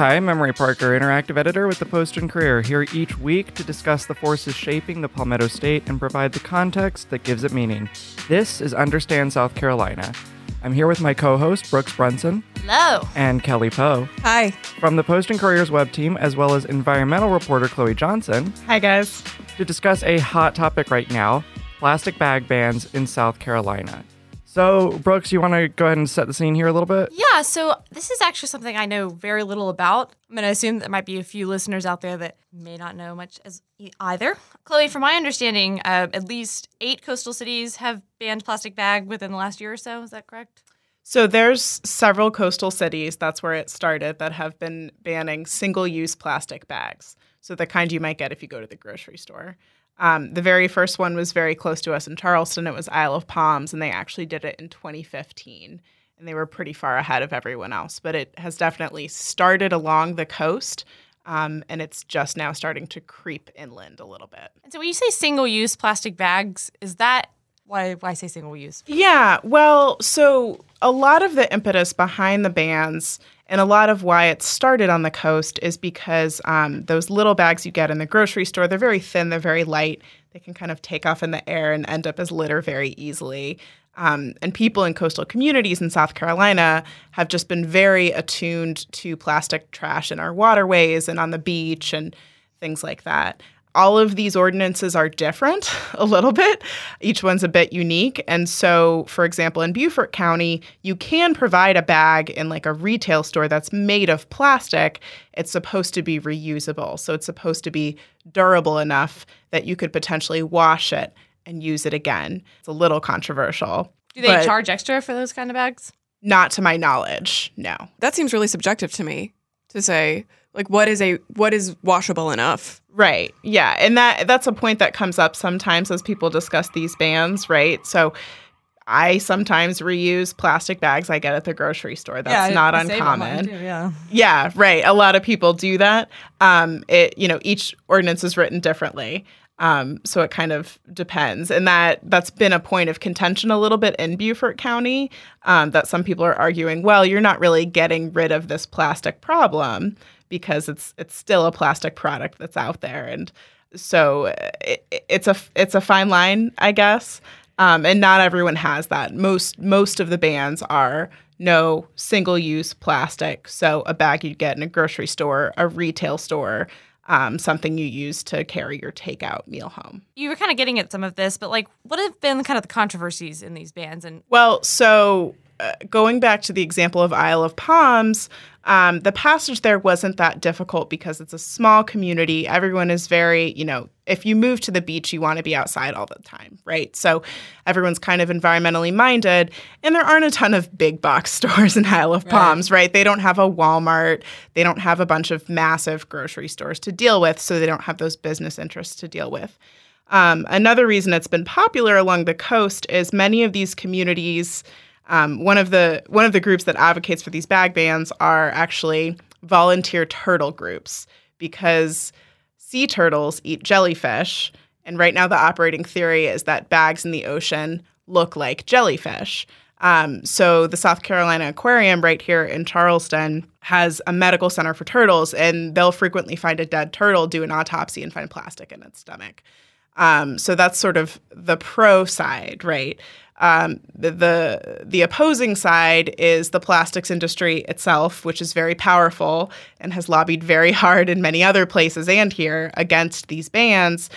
Hi, I'm Emery Parker, interactive editor with the Post and Courier, here each week to discuss the forces shaping the Palmetto State and provide the context that gives it meaning. This is Understand South Carolina. I'm here with my co host, Brooks Brunson. Hello. And Kelly Poe. Hi. From the Post and Courier's web team, as well as environmental reporter Chloe Johnson. Hi, guys. To discuss a hot topic right now plastic bag bans in South Carolina. So, Brooks, you want to go ahead and set the scene here a little bit? Yeah, so this is actually something I know very little about. I'm going to assume there might be a few listeners out there that may not know much as either. Chloe, from my understanding, uh, at least eight coastal cities have banned plastic bag within the last year or so. Is that correct? So there's several coastal cities, that's where it started, that have been banning single-use plastic bags. So the kind you might get if you go to the grocery store. Um, the very first one was very close to us in Charleston. It was Isle of Palms, and they actually did it in 2015. And they were pretty far ahead of everyone else. But it has definitely started along the coast, um, and it's just now starting to creep inland a little bit. And so when you say single use plastic bags, is that why, why I say single use? Yeah, well, so a lot of the impetus behind the bans and a lot of why it started on the coast is because um, those little bags you get in the grocery store, they're very thin, they're very light. They can kind of take off in the air and end up as litter very easily. Um, and people in coastal communities in South Carolina have just been very attuned to plastic trash in our waterways and on the beach and things like that all of these ordinances are different a little bit. Each one's a bit unique. And so, for example, in Beaufort County, you can provide a bag in like a retail store that's made of plastic. It's supposed to be reusable. So it's supposed to be durable enough that you could potentially wash it and use it again. It's a little controversial. Do they charge extra for those kind of bags? Not to my knowledge, no. That seems really subjective to me to say like what is a what is washable enough right yeah and that that's a point that comes up sometimes as people discuss these bans right so I sometimes reuse plastic bags I get at the grocery store. That's yeah, not uncommon. Too, yeah. Yeah, right. A lot of people do that. Um, it you know each ordinance is written differently. Um, so it kind of depends, and that that's been a point of contention a little bit in Beaufort County. Um, that some people are arguing, well, you're not really getting rid of this plastic problem because it's it's still a plastic product that's out there, and so it, it's a it's a fine line, I guess. Um, and not everyone has that. Most most of the bans are no single use plastic. So a bag you'd get in a grocery store, a retail store, um, something you use to carry your takeout meal home. You were kind of getting at some of this, but like, what have been kind of the controversies in these bans? And well, so uh, going back to the example of Isle of Palms, um, the passage there wasn't that difficult because it's a small community. Everyone is very, you know, if you move to the beach, you want to be outside all the time, right? So everyone's kind of environmentally minded. And there aren't a ton of big box stores in Isle of Palms, right? right? They don't have a Walmart. They don't have a bunch of massive grocery stores to deal with. So they don't have those business interests to deal with. Um, another reason it's been popular along the coast is many of these communities um, one of the one of the groups that advocates for these bag bans are actually volunteer turtle groups because sea turtles eat jellyfish, and right now the operating theory is that bags in the ocean look like jellyfish. Um, so the South Carolina Aquarium right here in Charleston has a medical center for turtles, and they'll frequently find a dead turtle, do an autopsy, and find plastic in its stomach. Um, so that's sort of the pro side, right? Um, the, the, opposing side is the plastics industry itself, which is very powerful and has lobbied very hard in many other places and here against these bans.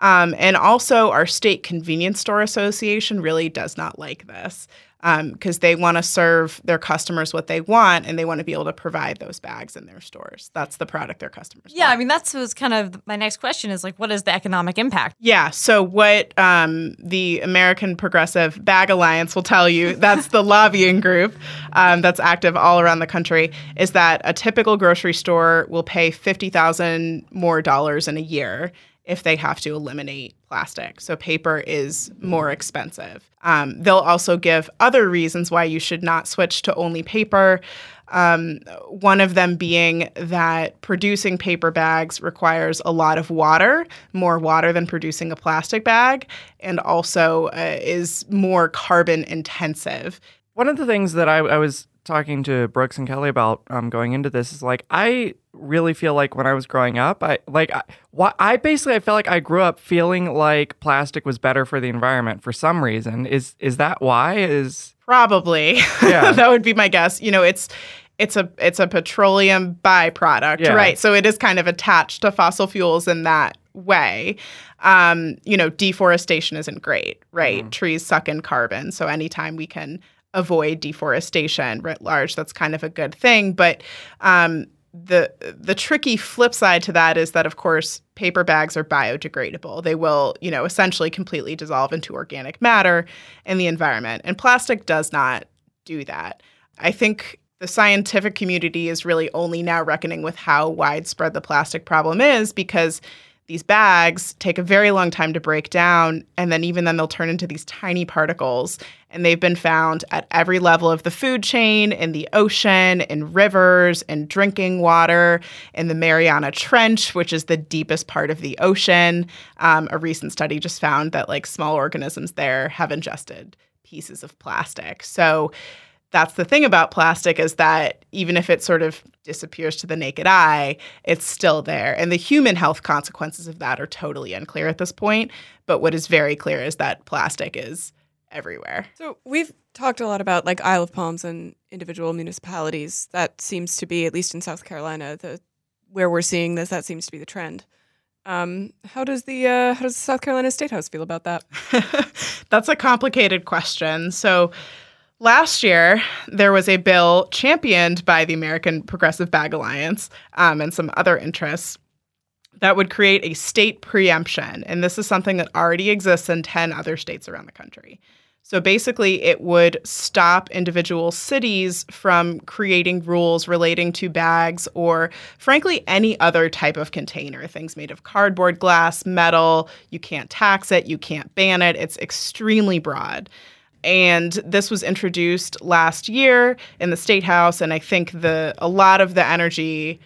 Um, and also, our state convenience store association really does not like this because um, they want to serve their customers what they want and they want to be able to provide those bags in their stores. That's the product their customers yeah, want. I mean, that's was kind of my next question is like, what is the economic impact? Yeah. So, what um, the American Progressive Bag Alliance will tell you, that's the lobbying group um, that's active all around the country, is that a typical grocery store will pay 50000 more dollars in a year if they have to eliminate plastic. So paper is more expensive. Um, they'll also give other reasons why you should not switch to only paper. Um, one of them being that producing paper bags requires a lot of water, more water than producing a plastic bag, and also uh, is more carbon intensive. One of the things that I, I was talking to Brooks and Kelly about um, going into this is like I really feel like when I was growing up, I like I, I basically I felt like I grew up feeling like plastic was better for the environment for some reason. Is is that why? Is Probably. Yeah. that would be my guess. You know, it's it's a it's a petroleum byproduct, Yeah. right? So it is kind of attached to fossil fuels in that way. Um, you know, deforestation isn't great, right? Trees suck in carbon. So anytime we can avoid deforestation writ large, that's kind of a good thing. But um the the tricky flip side to that is that of course paper bags are biodegradable. They will, you know, essentially completely dissolve into organic matter in the environment. And plastic does not do that. I think the scientific community is really only now reckoning with how widespread the plastic problem is because these bags take a very long time to break down and then even then they'll turn into these tiny particles and they've been found at every level of the food chain in the ocean in rivers in drinking water in the mariana trench which is the deepest part of the ocean. Um, a recent study just found that like small organisms there have ingested pieces of plastic. So that's the thing about plastic is that even if it sort of disappears to the naked eye, it's still there. And the human health consequences of that are totally unclear at this point. But what is very clear is that plastic is everywhere. So we've talked a lot about like Isle of Palms and individual municipalities. That seems to be, at least in South Carolina, the where we're seeing this. That seems to be the trend. Um, how does the uh, how does the South Carolina State House feel about that? That's a complicated question. So, last year, there was a bill championed by the American Progressive Bag Alliance um, and some other interests that would create a state preemption. And this is something that already exists in 10 other states around the country. So basically, it would stop individual cities from creating rules relating to bags or, frankly, any other type of container. Things made of cardboard, glass, metal. You can't tax it, you can't ban it. It's extremely broad. And this was introduced last year in the state house. And I think the a lot of the energy,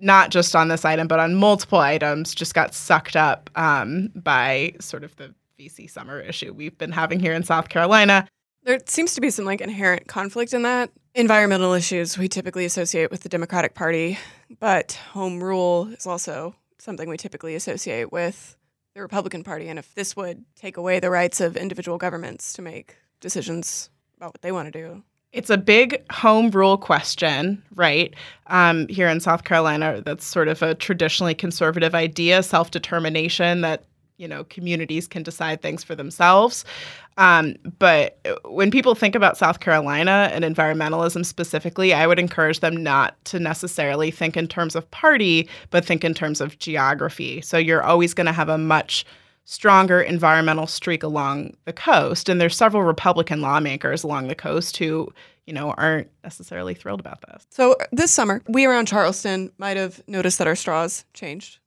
not just on this item, but on multiple items, just got sucked up um, by sort of the VC Summer issue we've been having here in South Carolina. There seems to be some like inherent conflict in that. Environmental issues we typically associate with the Democratic Party, but home rule is also something we typically associate with the Republican Party. And if this would take away the rights of individual governments to make decisions about what they want to do, It's a big home rule question, right? Um, here in South Carolina, that's sort of a traditionally conservative idea, self determination that you know communities can decide things for themselves. Um, but when people think about South Carolina and environmentalism specifically, I would encourage them not to necessarily think in terms of party, but think in terms of geography. So you're always going to have a much stronger environmental streak along the coast. And there's several Republican lawmakers along the coast who, you know, aren't necessarily thrilled about this. So uh, this summer, we around Charleston might have noticed that our straws changed.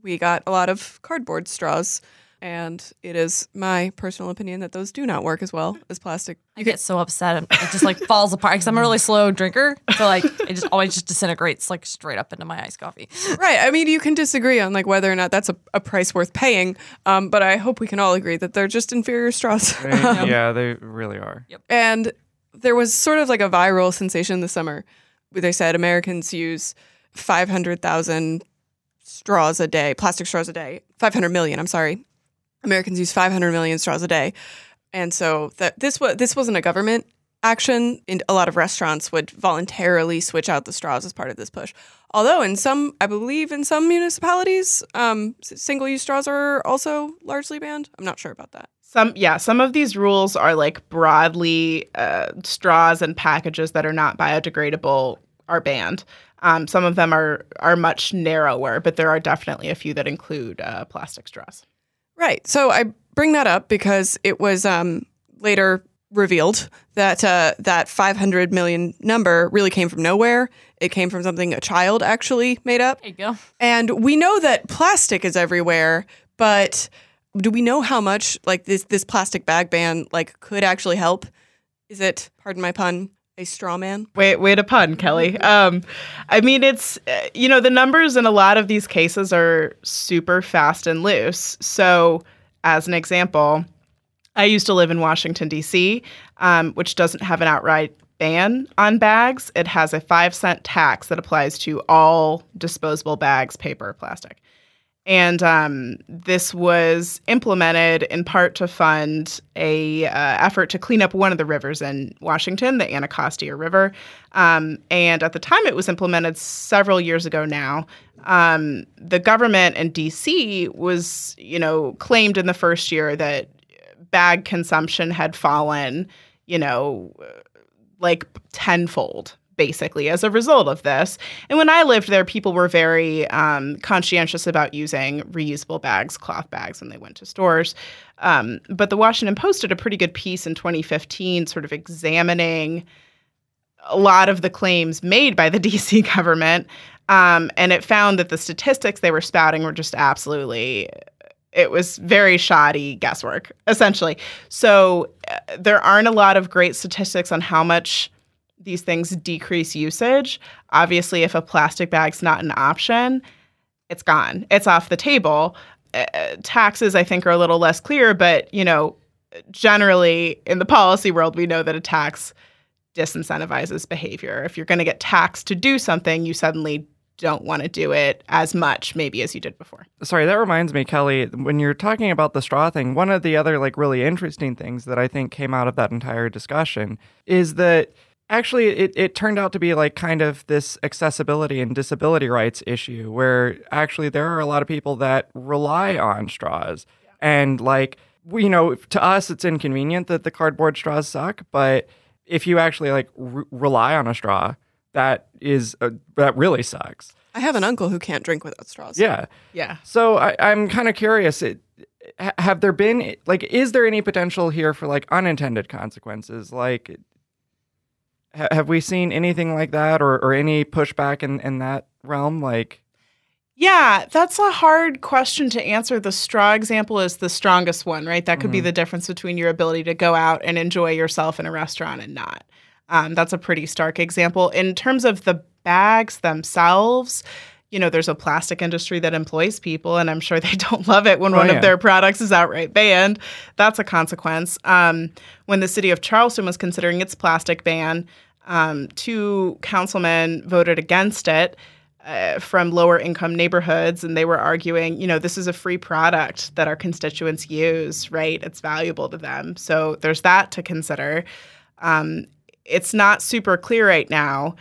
We got a lot of cardboard straws, and it is my personal opinion that those do not work as well as plastic. I get so upset. and It just like falls apart because I'm a really slow drinker. So like it just always just disintegrates like straight up into my iced coffee. Right. I mean, you can disagree on like whether or not that's a, a price worth paying, um, but I hope we can all agree that they're just inferior straws. They- yeah, they really are. Yep. And there was sort of like a viral sensation this summer where they said Americans use 500,000 straws a day, plastic straws a day, 500 million, I'm sorry. Americans use 500 million straws a day. And so that this was this wasn't a government action. And a lot of restaurants would voluntarily switch out the straws as part of this push. Although in some, I believe in some municipalities, um, single use straws are also largely banned. I'm not sure about that. Some, yeah, some of these rules are like broadly uh, straws and packages that are not biodegradable are banned. Um, some of them are are much narrower, but there are definitely a few that include uh, plastic straws. Right. So I bring that up because it was um, later revealed that uh, that 500 million number really came from nowhere. It came from something a child actually made up. There you go. And we know that plastic is everywhere, but do we know how much like this this plastic bag ban like could actually help? Is it, pardon my pun, a straw man? Wait, wait a pun, Kelly. Um, I mean, it's uh, you know the numbers in a lot of these cases are super fast and loose. So, as an example, I used to live in Washington, D.C., um, which doesn't have an outright ban on bags. It has a five cent tax that applies to all disposable bags, paper, plastic. And um, this was implemented in part to fund a uh, effort to clean up one of the rivers in Washington, the Anacostia River. Um, and at the time it was implemented several years ago now, um, the government in D.C. was, you know, claimed in the first year that bag consumption had fallen, you know, like tenfold basically as a result of this. And when I lived there, people were very um, conscientious about using reusable bags, cloth bags, when they went to stores. Um, but the Washington Post did a pretty good piece in 2015, sort of examining a lot of the claims made by the DC government. Um, and it found that the statistics they were spouting were just absolutely it was very shoddy guesswork essentially so uh, there aren't a lot of great statistics on how much these things decrease usage. Obviously, if a plastic bag's not an option, it's gone. It's off the table. Uh, taxes, I think, are a little less clear, but you know, generally in the policy world, we know that a tax disincentivizes behavior. If you're going to get taxed to do something, you suddenly don't want to do it as much maybe as you did before. Sorry, that reminds me, Kelly, when you're talking about the straw thing, one of the other like really interesting things that I think came out of that entire discussion is that actually it, it turned out to be like kind of this accessibility and disability rights issue where actually there are a lot of people that rely on straws. And like you know to us it's inconvenient that the cardboard straws suck but if you actually like r- rely on a straw that is uh, that really sucks. I have an uncle who can't drink without straws. Yeah. Yeah. So I, i'm kind of curious it, have there been like is there any potential here for like unintended consequences? Like have we seen anything like that or, or any pushback in, in that realm? Like, yeah, that's a hard question to answer. The straw example is the strongest one, right? That could mm-hmm. be the difference between your ability to go out and enjoy yourself in a restaurant and not. Um, that's a pretty stark example. In terms of the bags themselves, you know, there's a plastic industry that employs people, and I'm sure they don't love it when oh, one yeah. of their products is outright banned. That's a consequence. Um, when the city of Charleston was considering its plastic ban, um, two councilmen voted against it. Uh, from lower income neighborhoods, and they were arguing, you know, this is a free product that our constituents use, right? It's valuable to them. So there's that to consider. Um, it's not super clear right now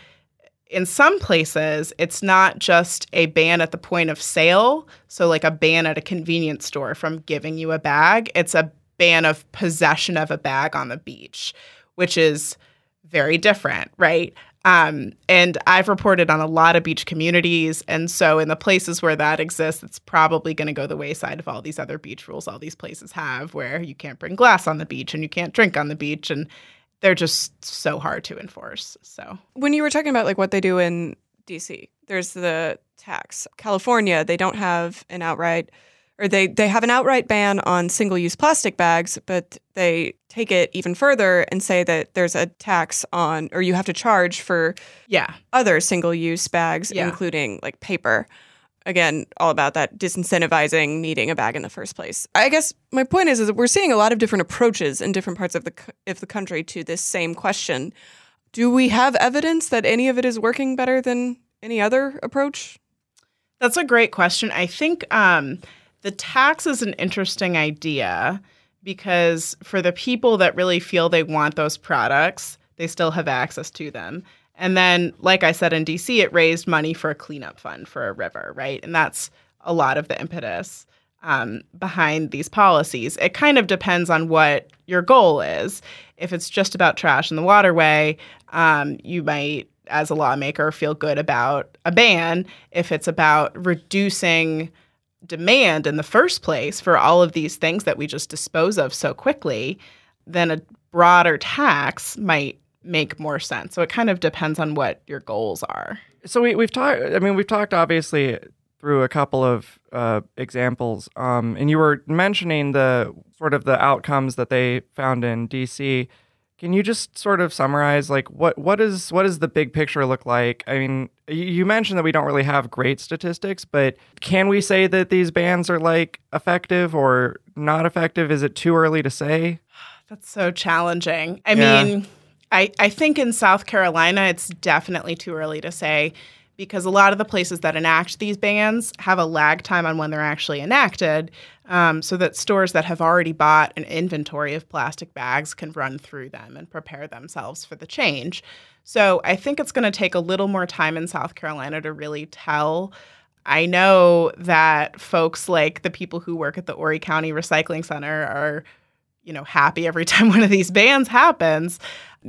in some places, it's not just a ban at the point of sale, so like a ban at a convenience store from giving you a bag. It's a ban of possession of a bag on the beach, which is very different, right? Um, and I've reported on a lot of beach communities. And so, in the places where that exists, it's probably going to go the wayside of all these other beach rules all these places have, where you can't bring glass on the beach and you can't drink on the beach. And they're just so hard to enforce. So when you were talking about like what they do in DC, there's the tax. California, they don't have an outright or they they have an outright ban on single-use plastic bags, but they take it even further and say that there's a tax on or you have to charge for yeah, other single-use bags yeah. including like paper again all about that disincentivizing needing a bag in the first place. I guess my point is is that we're seeing a lot of different approaches in different parts of the of the country to this same question. Do we have evidence that any of it is working better than any other approach? That's a great question. I think um, the tax is an interesting idea because for the people that really feel they want those products, they still have access to them. And then, like I said in DC, it raised money for a cleanup fund for a river, right? And that's a lot of the impetus um, behind these policies. It kind of depends on what your goal is. If it's just about trash in the waterway, um, you might, as a lawmaker, feel good about a ban. If it's about reducing demand in the first place for all of these things that we just dispose of so quickly, then a broader tax might make more sense. So it kind of depends on what your goals are. So we, we've talked. I mean, we've talked obviously through a couple of uh, examples, um, and you were mentioning the sort of the outcomes that they found in DC. Can you just sort of summarize like what what is what does the big picture look like? I mean, you mentioned that we don't really have great statistics, but can we say that these bans are like effective or not effective? Is it too early to say? That's so challenging. I Yeah. mean, I, I think in South Carolina, it's definitely too early to say because a lot of the places that enact these bans have a lag time on when they're actually enacted, um, so that stores that have already bought an inventory of plastic bags can run through them and prepare themselves for the change. So I think it's going to take a little more time in South Carolina to really tell. I know that folks like the people who work at the Horry County Recycling Center are you know happy every time one of these bans happens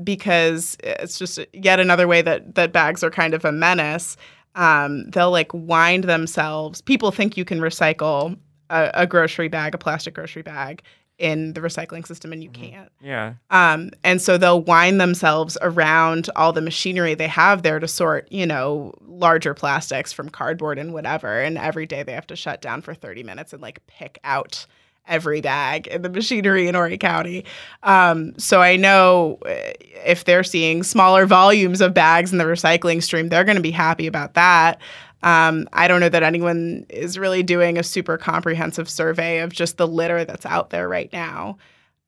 because it's just yet another way that that bags are kind of a menace um, they'll like wind themselves people think you can recycle a, a grocery bag a plastic grocery bag in the recycling system and you can't Yeah. um, and so they'll wind themselves around all the machinery they have there to sort, you know, larger plastics from cardboard and whatever. And every day they have to shut down for 30 minutes and like pick out every bag in the machinery in Horry County. Um, so I know uh, if they're seeing smaller volumes of bags in the recycling stream, they're going to be happy about that. Um, I don't know that anyone is really doing a super comprehensive survey of just the litter that's out there right now.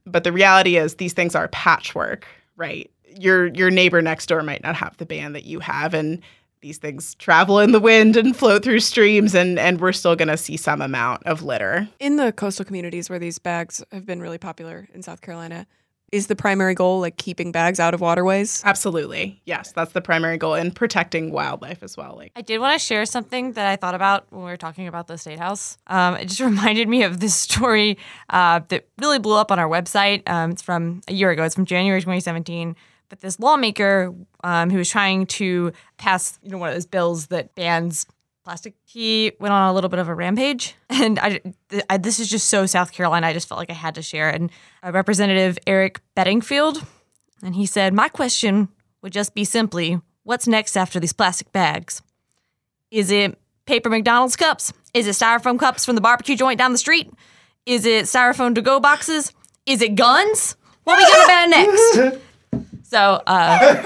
But the reality is these things are patchwork, right? Your your neighbor next door might not have the ban that you have and these things travel in the wind and float through streams and and we're still going to see some amount of litter. In the coastal communities where these bags have been really popular in South Carolina, is the primary goal like keeping bags out of waterways? Absolutely. Yes, that's the primary goal and protecting wildlife as well. Like I did want to share something that I thought about when we were talking about the state house. Um, it just reminded me of this story uh, that really blew up on our website. Um, it's from a year ago. It's from January 2017. But this lawmaker um, who was trying to pass, you know, one of those bills that bans plastic, he went on a little bit of a rampage. And I, I, this is just so South Carolina. I just felt like I had to share. And uh, Representative Eric Bedingfield, and he said, "My question would just be simply, what's next after these plastic bags?" Is it paper McDonald's cups? Is it styrofoam cups from the barbecue joint down the street? Is it styrofoam to go boxes? Is it guns? What are we gonna ban next? So, uh,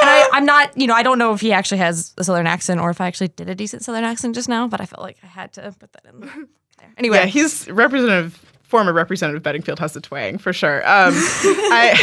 and I, I'm not, you know, I don't know if he actually has a southern accent or if I actually did a decent southern accent just now, but I felt like I had to put that in there. Anyway, Yeah, he's representative. Former Representative Bedingfield has the twang for sure. Um, I,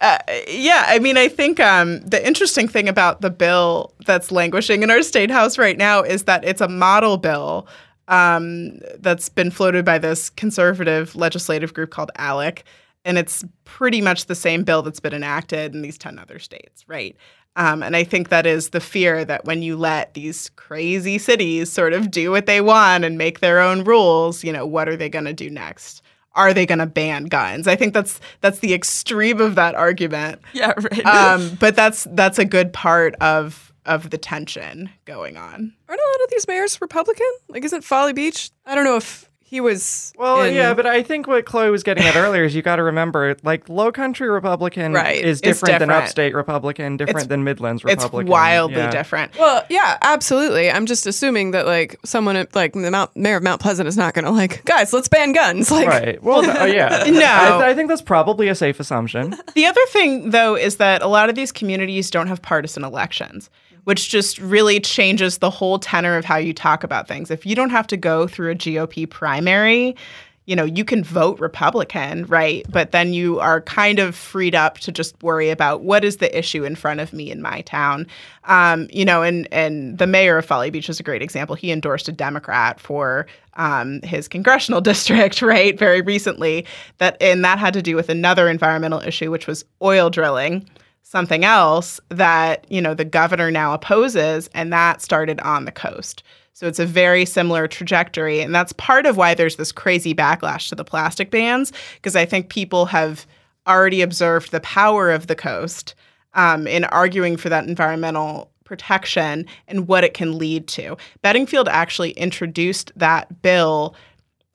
uh, yeah, I mean, I think um, the interesting thing about the bill that's languishing in our state house right now is that it's a model bill um, that's been floated by this conservative legislative group called ALEC, and it's pretty much the same bill that's been enacted in these ten other states, right? Um, and I think that is the fear that when you let these crazy cities sort of do what they want and make their own rules, you know, what are they going to do next? Are they going to ban guns? I think that's that's the extreme of that argument. yeah, right. Um, but that's that's a good part of of the tension going on. Aren't a lot of these mayors Republican? Like, isn't Folly Beach? I don't know if he was. Well, in- yeah, but I think what Chloe was getting at earlier is you got to remember, like, Low Country Republican Right. is It's different, than. Upstate Republican, different It's- than Midlands republican It's Republican. wildly Yeah. different. Well, yeah, absolutely. I'm just assuming that like someone at, like the Mount, mayor of Mount Pleasant is not going to like, guys, let's ban guns. Like, Right. Well, no, yeah. No. I, I think that's probably a safe assumption. The other thing, though, is that a lot of these communities don't have partisan elections, which just really changes the whole tenor of how you talk about things. If you don't have to go through a GOP primary, you know, you can vote Republican, right? But then you are kind of freed up to just worry about what is the issue in front of me in my town. Um, you know, and and the mayor of Folly Beach is a great example. He endorsed a Democrat for um, his congressional district, right, very recently. That and that had to do with another environmental issue, which was oil drilling something else that you know the governor now opposes and that started on the coast so it's a very similar trajectory and that's part of why there's this crazy backlash to the plastic bans because i think people have already observed the power of the coast um, in arguing for that environmental protection and what it can lead to bedingfield actually introduced that bill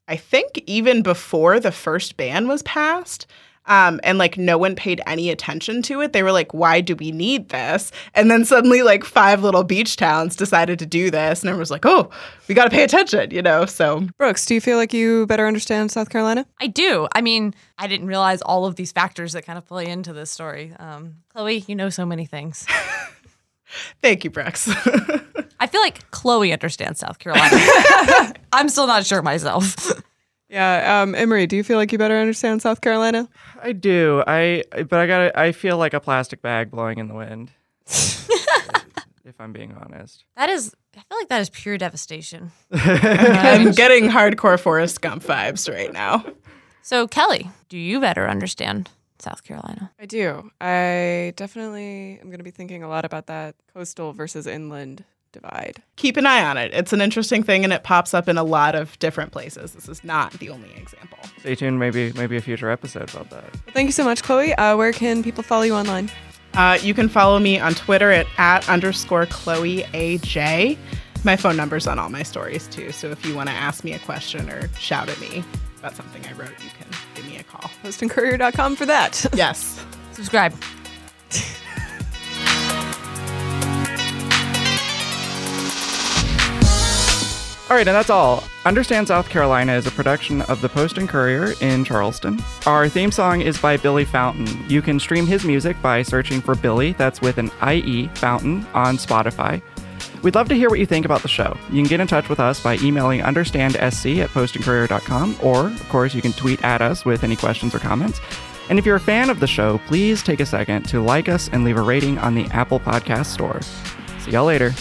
I think even before the first ban was passed. Um, and like no one paid any attention to it. They were like, why do we need this? And then suddenly, like five little beach towns decided to do this. And everyone was like, oh, we got to pay attention, you know? So Brooks, do you feel like you better understand South Carolina? I do. I mean, I didn't realize all of these factors that kind of play into this story. Um, Chloe, you know so many things. thank you, Brooks. I feel like Chloe understands South Carolina. I'm still not sure myself. Yeah, um, Emery, do you feel like you better understand South Carolina? I do. I but I got I feel like a plastic bag blowing in the wind. if I'm being honest. That is, I feel like that is pure devastation. I'm getting hardcore Forrest Gump vibes right now. So, Kelly, do you better understand South Carolina? I do. I definitely am going to be thinking a lot about that coastal versus inland divide. Keep an eye on it. It's an interesting thing and it pops up in a lot of different places. This is not the only example. Stay tuned. Maybe maybe a future episode about that. Well, thank you so much, Chloe. Uh, where can people follow you online? Uh, you can follow me on Twitter at, at underscore Chloe AJ. My phone number's on all my stories too. So if you want to ask me a question or shout at me about something I wrote, you can give me a call. PostandCourier.com for that. Yes. Subscribe. All right, and that's all. Understand South Carolina is a production of the Post and Courier in Charleston. Our theme song is by Billie Fountain. You can stream his music by searching for Billie, that's with an IE, Fountain, on Spotify. We'd love to hear what you think about the show. You can get in touch with us by emailing understandsc at postandcourier.com, or, of course, you can tweet at us with any questions or comments. And if you're a fan of the show, please take a second to like us and leave a rating on the Apple Podcast Store. See y'all later.